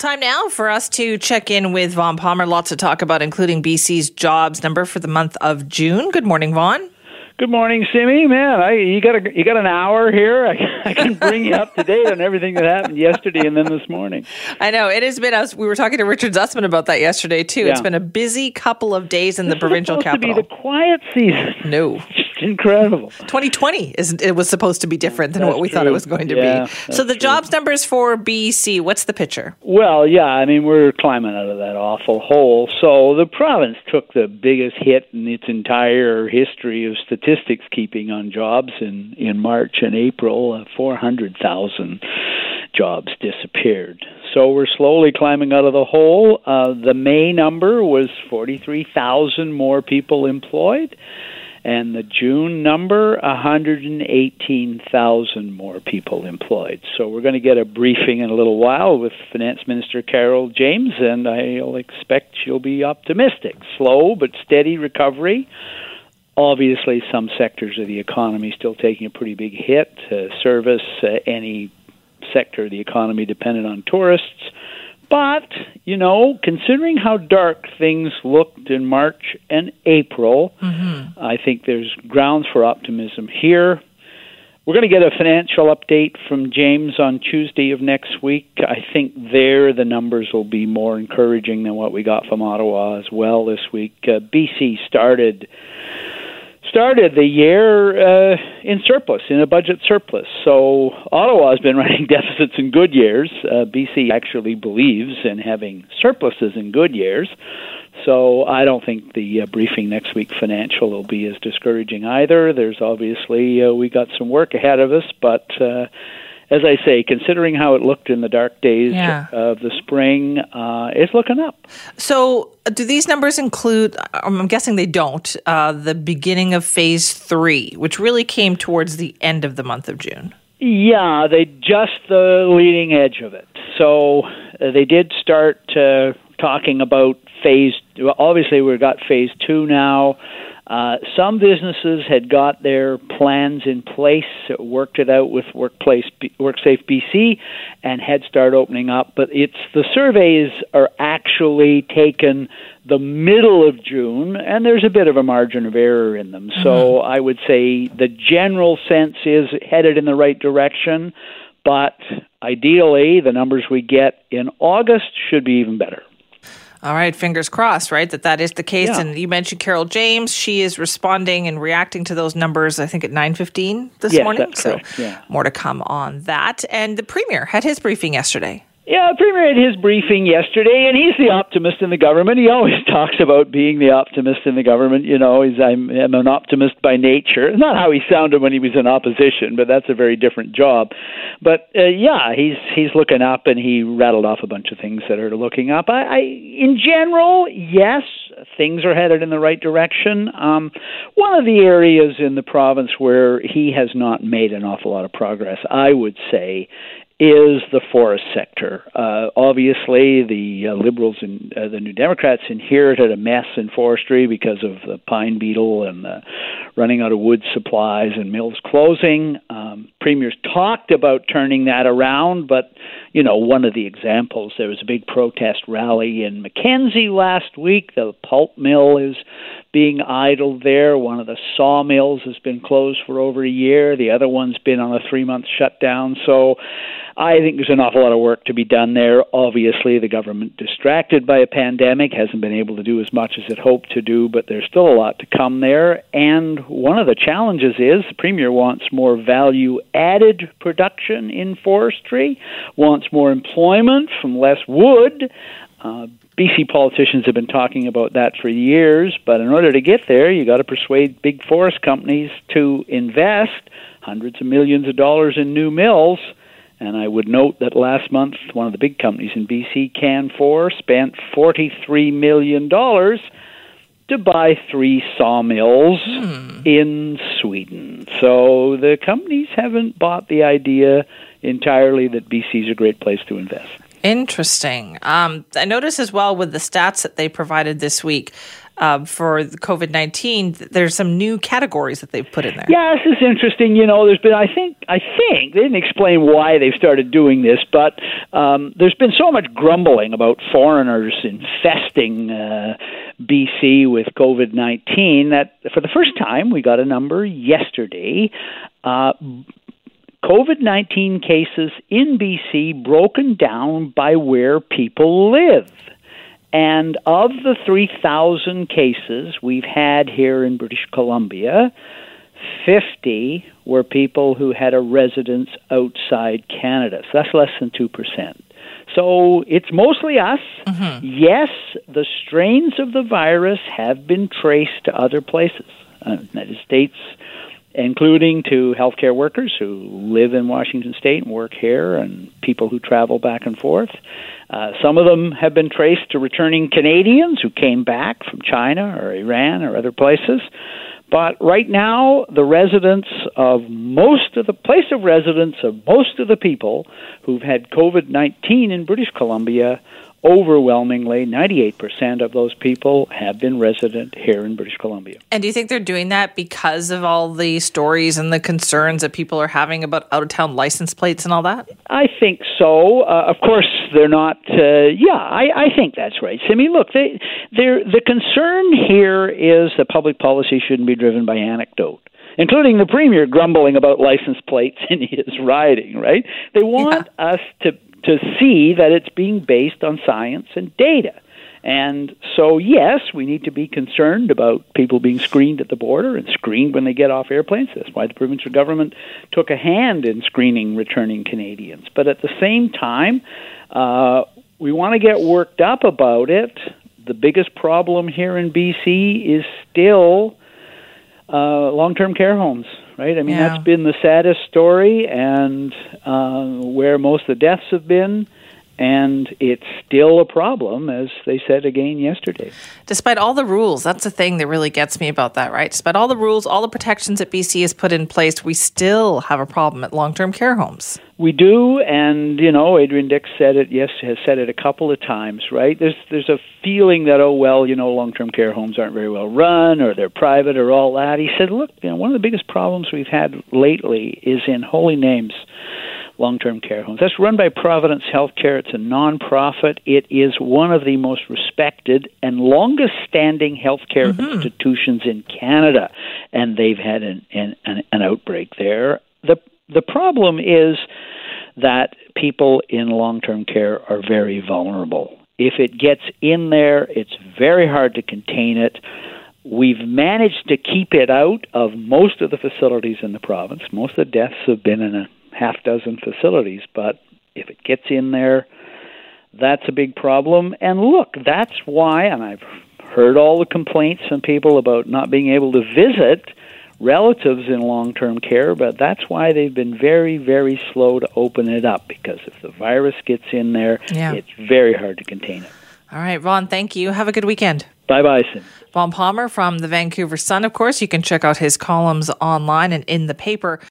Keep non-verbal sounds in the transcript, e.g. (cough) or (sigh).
Time now for us to check in with Vaughn Palmer. Lots to talk about, including BC's jobs number for the month of June. Good morning, Vaughn. Good morning, Simi. Man, I, you got a, you got an hour here. (laughs) I, I can bring you up to date on everything that happened yesterday and then this morning. I know it has been. Us, we were talking to Richard Zussman about that yesterday too. Yeah. It's been a busy couple of days in this the provincial capital. To be the quiet season. No, (laughs) incredible. 2020 is it was supposed to be different than that's what we true. thought it was going to yeah, be. So the true. jobs numbers for BC, what's the picture? Well, yeah, I mean we're climbing out of that awful hole. So the province took the biggest hit in its entire history of statistics keeping on jobs in in March and April. Uh, 400,000 jobs disappeared. So we're slowly climbing out of the hole. Uh, the May number was 43,000 more people employed and the June number 118,000 more people employed. So we're going to get a briefing in a little while with Finance Minister Carole James, and I'll expect she'll be optimistic. Slow but steady recovery. Obviously, some sectors of the economy still taking a pretty big hit. Uh, service, uh, any sector of the economy dependent on tourists but, you know, considering how dark things looked in March and April, mm-hmm. I think there's grounds for optimism here. We're going to get a financial update from James on Tuesday of next week. I think there the numbers will be more encouraging than what we got from Ottawa as well this week. Uh, BC started started the year uh, in surplus, in a budget surplus. So Ottawa has been (laughs) running deficits in good years. Uh, BC actually believes in having surpluses in good years. So I don't think the uh, briefing next week financial will be as discouraging either. There's obviously uh, we got some work ahead of us, but uh, as I say, considering how it looked in the dark days yeah. of the spring, uh, it's looking up. So, do these numbers include? I'm guessing they don't. Uh, the beginning of phase three, which really came towards the end of the month of June. Yeah, they just the leading edge of it. So uh, they did start uh, talking about phase. Well, obviously, we've got phase two now. Uh, some businesses had got their plans in place, worked it out with Workplace WorkSafe BC, and Head Start opening up. But it's the surveys are actually taken the middle of June, and there's a bit of a margin of error in them. Mm-hmm. So I would say the general sense is headed in the right direction, but ideally the numbers we get in August should be even better. All right, fingers crossed, right? That that is the case. Yeah. And you mentioned Carole James. She is responding and reacting to those numbers. I think at nine fifteen this yes, morning. So correct. Yeah. more to come on that. And the premier had his briefing yesterday. Yeah, the Premier had his briefing yesterday, and he's the optimist in the government. He always (laughs) talks about being the optimist in the government. You know, he's I'm, I'm an optimist by nature. Not how he sounded when he was in opposition, but that's a very different job. But uh, yeah, he's he's looking up, and he rattled off a bunch of things that are looking up. I, I in general, yes, things are headed in the right direction. Um, one of the areas in the province where he has not made an awful lot of progress, I would say, is the forest sector. Uh, obviously, the uh, Liberals and uh, the New Democrats inherited a mess in forestry because of the pine beetle and the running out of wood supplies and mills closing. Um, premiers talked about turning that around, but you know, one of the examples there was a big protest rally in Mackenzie last week. The pulp mill is being idled there. One of the sawmills has been closed for over a year. The other one's been on a three month shutdown. So I think there's an awful lot of work to be done there. Obviously, the government, distracted by a pandemic, hasn't been able to do as much as it hoped to do, but there's still a lot to come there. And one of the challenges is the Premier wants more value added production in forestry, wants more employment from less wood. Uh, BC politicians have been talking about that for years, but in order to get there, you got to persuade big forest companies to invest hundreds of millions of dollars in new mills. And I would note that last month, one of the big companies in BC, Canfor, spent $43 million to buy three sawmills Hmm. in Sweden. So the companies haven't bought the idea entirely that BC is a great place to invest. Interesting. Um, I noticed as well with the stats that they provided this week uh, for COVID nineteen, there's some new categories that they've put in there. Yeah, this is interesting. You know, there's been I think I think they didn't explain why they've started doing this, but um, there's been so much grumbling about foreigners infesting uh, BC with COVID nineteen that for the first time we got a number yesterday. Uh, COVID 19 cases in BC broken down by where people live. And of the 3,000 cases we've had here in British Columbia, 50 were people who had a residence outside Canada. So that's less than 2%. So it's mostly us. Mm-hmm. Yes, the strains of the virus have been traced to other places. Uh, United States, including to healthcare workers who live in Washington State and work here, and people who travel back and forth. Uh, some of them have been traced to returning Canadians who came back from China or Iran or other places. But right now, the residents of most of the place of residence of most of the people who've had COVID 19 in British Columbia overwhelmingly 98% of those people have been resident here in British Columbia. And do you think they're doing that because of all the stories and the concerns that people are having about out of town license plates and all that? I think so. Uh, of course, they're not. Uh, yeah, I, I think that's right. I mean, look, they, they're, the concern here is that public policy shouldn't be driven by anecdote including the premier grumbling about license plates (laughs) in his riding, right? They want yeah. us to to see that it's being based on science and data. And so, yes, we need to be concerned about people being screened at the border and screened when they get off airplanes. That's why the provincial government took a hand in screening returning Canadians. But at the same time, uh, we want to get worked up about it. The biggest problem here in BC is still uh, long term care homes right? I mean, yeah. that's been the saddest story and uh, where most of the deaths have been. And it's still a problem, as they said again yesterday. Despite all the rules, that's the thing that really gets me about that, right? Despite all the rules, all the protections that BC has put in place, we still have a problem at long term care homes. We do, and you know, Adrian Dix said it. Yes, has said it a couple of times. Right? There's there's a feeling that oh well, you know, long-term care homes aren't very well run, or they're private, or all that. He said, look, you know, one of the biggest problems we've had lately is in Holy Names long-term care homes. That's run by Providence Healthcare. It's a nonprofit. It is one of the most respected and longest-standing healthcare mm-hmm. institutions in Canada, and they've had an, an an outbreak there. The the problem is that people in long term care are very vulnerable. If it gets in there, it's very hard to contain it. We've managed to keep it out of most of the facilities in the province. Most of the deaths have been in a half dozen facilities, but if it gets in there, that's a big problem. And look, that's why, and I've heard all the complaints from people about not being able to visit relatives in long term care, but that's why they've been very, very slow to open it up because if the virus gets in there, yeah. it's very hard to contain it. All right, Vaughn, thank you. Have a good weekend. Bye bye, Sim. Vaughn Palmer from the Vancouver Sun, of course. You can check out his columns online and in the paper.